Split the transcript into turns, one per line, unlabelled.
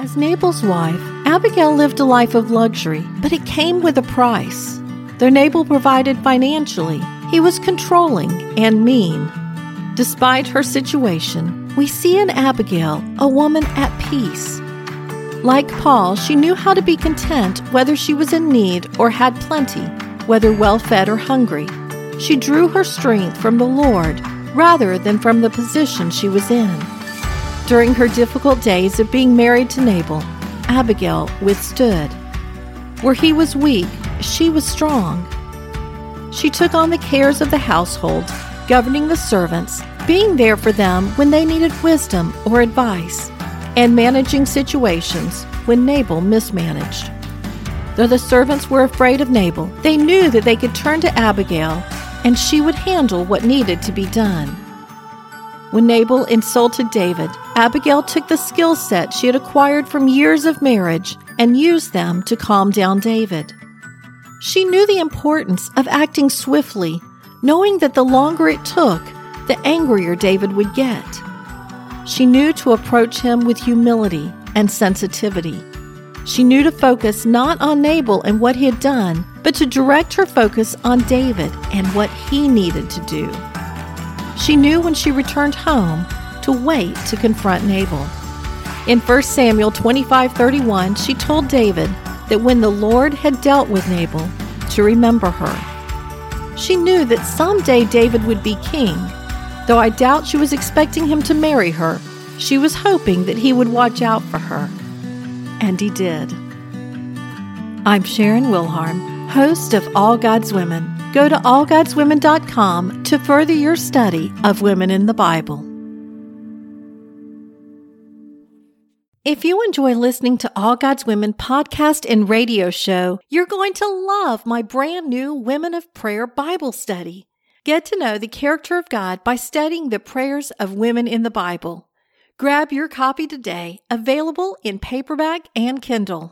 As Nabal's wife, Abigail lived a life of luxury, but it came with a price. Though Nabal provided financially, he was controlling and mean. Despite her situation, we see in Abigail a woman at peace. Like Paul, she knew how to be content whether she was in need or had plenty, whether well fed or hungry. She drew her strength from the Lord rather than from the position she was in. During her difficult days of being married to Nabal, Abigail withstood. Where he was weak, she was strong. She took on the cares of the household, governing the servants, being there for them when they needed wisdom or advice, and managing situations when Nabal mismanaged. Though the servants were afraid of Nabal, they knew that they could turn to Abigail and she would handle what needed to be done. When Nabal insulted David, Abigail took the skill set she had acquired from years of marriage and used them to calm down David. She knew the importance of acting swiftly, knowing that the longer it took, the angrier David would get. She knew to approach him with humility and sensitivity. She knew to focus not on Nabal and what he had done, but to direct her focus on David and what he needed to do. She knew when she returned home to wait to confront Nabal. In 1 Samuel 25:31, she told David that when the Lord had dealt with Nabal, to remember her. She knew that someday David would be king. Though I doubt she was expecting him to marry her, she was hoping that he would watch out for her. And he did. I'm Sharon Wilharm, host of All God's Women. Go to allgodswomen.com to further your study of women in the Bible. If you enjoy listening to All God's Women podcast and radio show, you're going to love my brand new Women of Prayer Bible study. Get to know the character of God by studying the prayers of women in the Bible. Grab your copy today, available in paperback and Kindle.